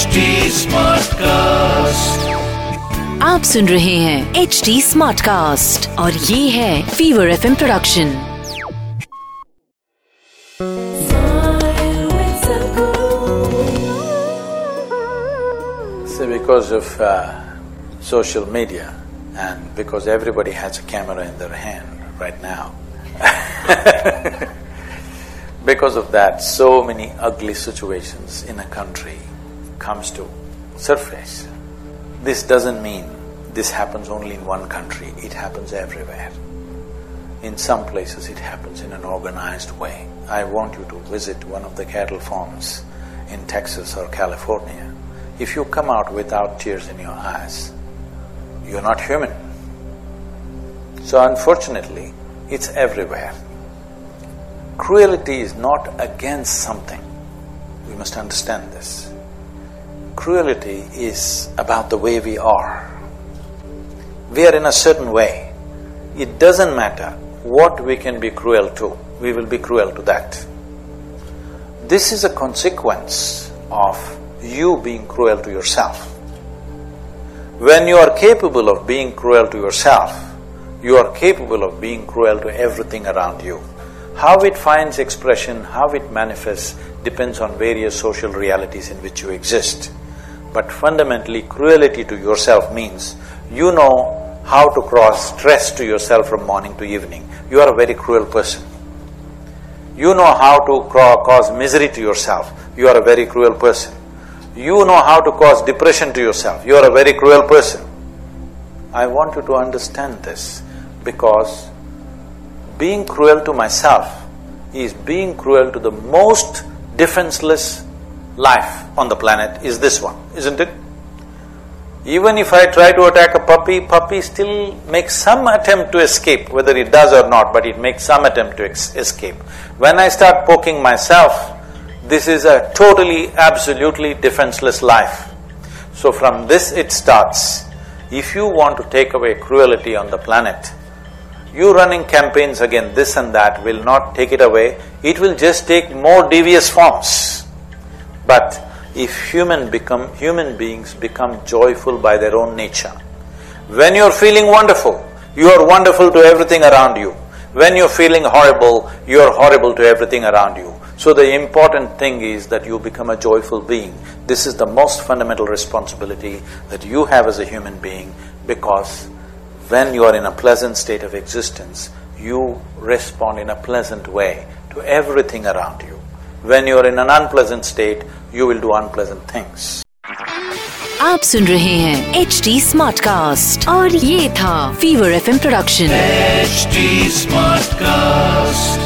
HD Smartcast. आप सुन रहे हैं एच डी स्मार्ट कास्ट और ये है fever F production So, because of uh, social media and because everybody has a camera in their hand right now, because of that, so many ugly situations in a country comes to surface. This doesn't mean this happens only in one country, it happens everywhere. In some places it happens in an organized way. I want you to visit one of the cattle farms in Texas or California. If you come out without tears in your eyes, you're not human. So unfortunately, it's everywhere. Cruelty is not against something. We must understand this. Cruelty is about the way we are. We are in a certain way. It doesn't matter what we can be cruel to, we will be cruel to that. This is a consequence of you being cruel to yourself. When you are capable of being cruel to yourself, you are capable of being cruel to everything around you. How it finds expression, how it manifests, depends on various social realities in which you exist. But fundamentally, cruelty to yourself means you know how to cause stress to yourself from morning to evening. You are a very cruel person. You know how to cause misery to yourself. You are a very cruel person. You know how to cause depression to yourself. You are a very cruel person. I want you to understand this because being cruel to myself is being cruel to the most defenseless life on the planet is this one, isn't it? Even if I try to attack a puppy, puppy still makes some attempt to escape, whether it does or not, but it makes some attempt to ex- escape. When I start poking myself, this is a totally, absolutely defenseless life. So from this it starts. If you want to take away cruelty on the planet, you running campaigns against this and that will not take it away, it will just take more devious forms. But if human become… human beings become joyful by their own nature, when you're feeling wonderful, you are wonderful to everything around you. When you're feeling horrible, you are horrible to everything around you. So the important thing is that you become a joyful being. This is the most fundamental responsibility that you have as a human being because when you are in a pleasant state of existence, you respond in a pleasant way to everything around you When you are in an unpleasant state, you will do unpleasant things. आप सुन रहे हैं H D smart cast और ये था fever F production HD Smartcast.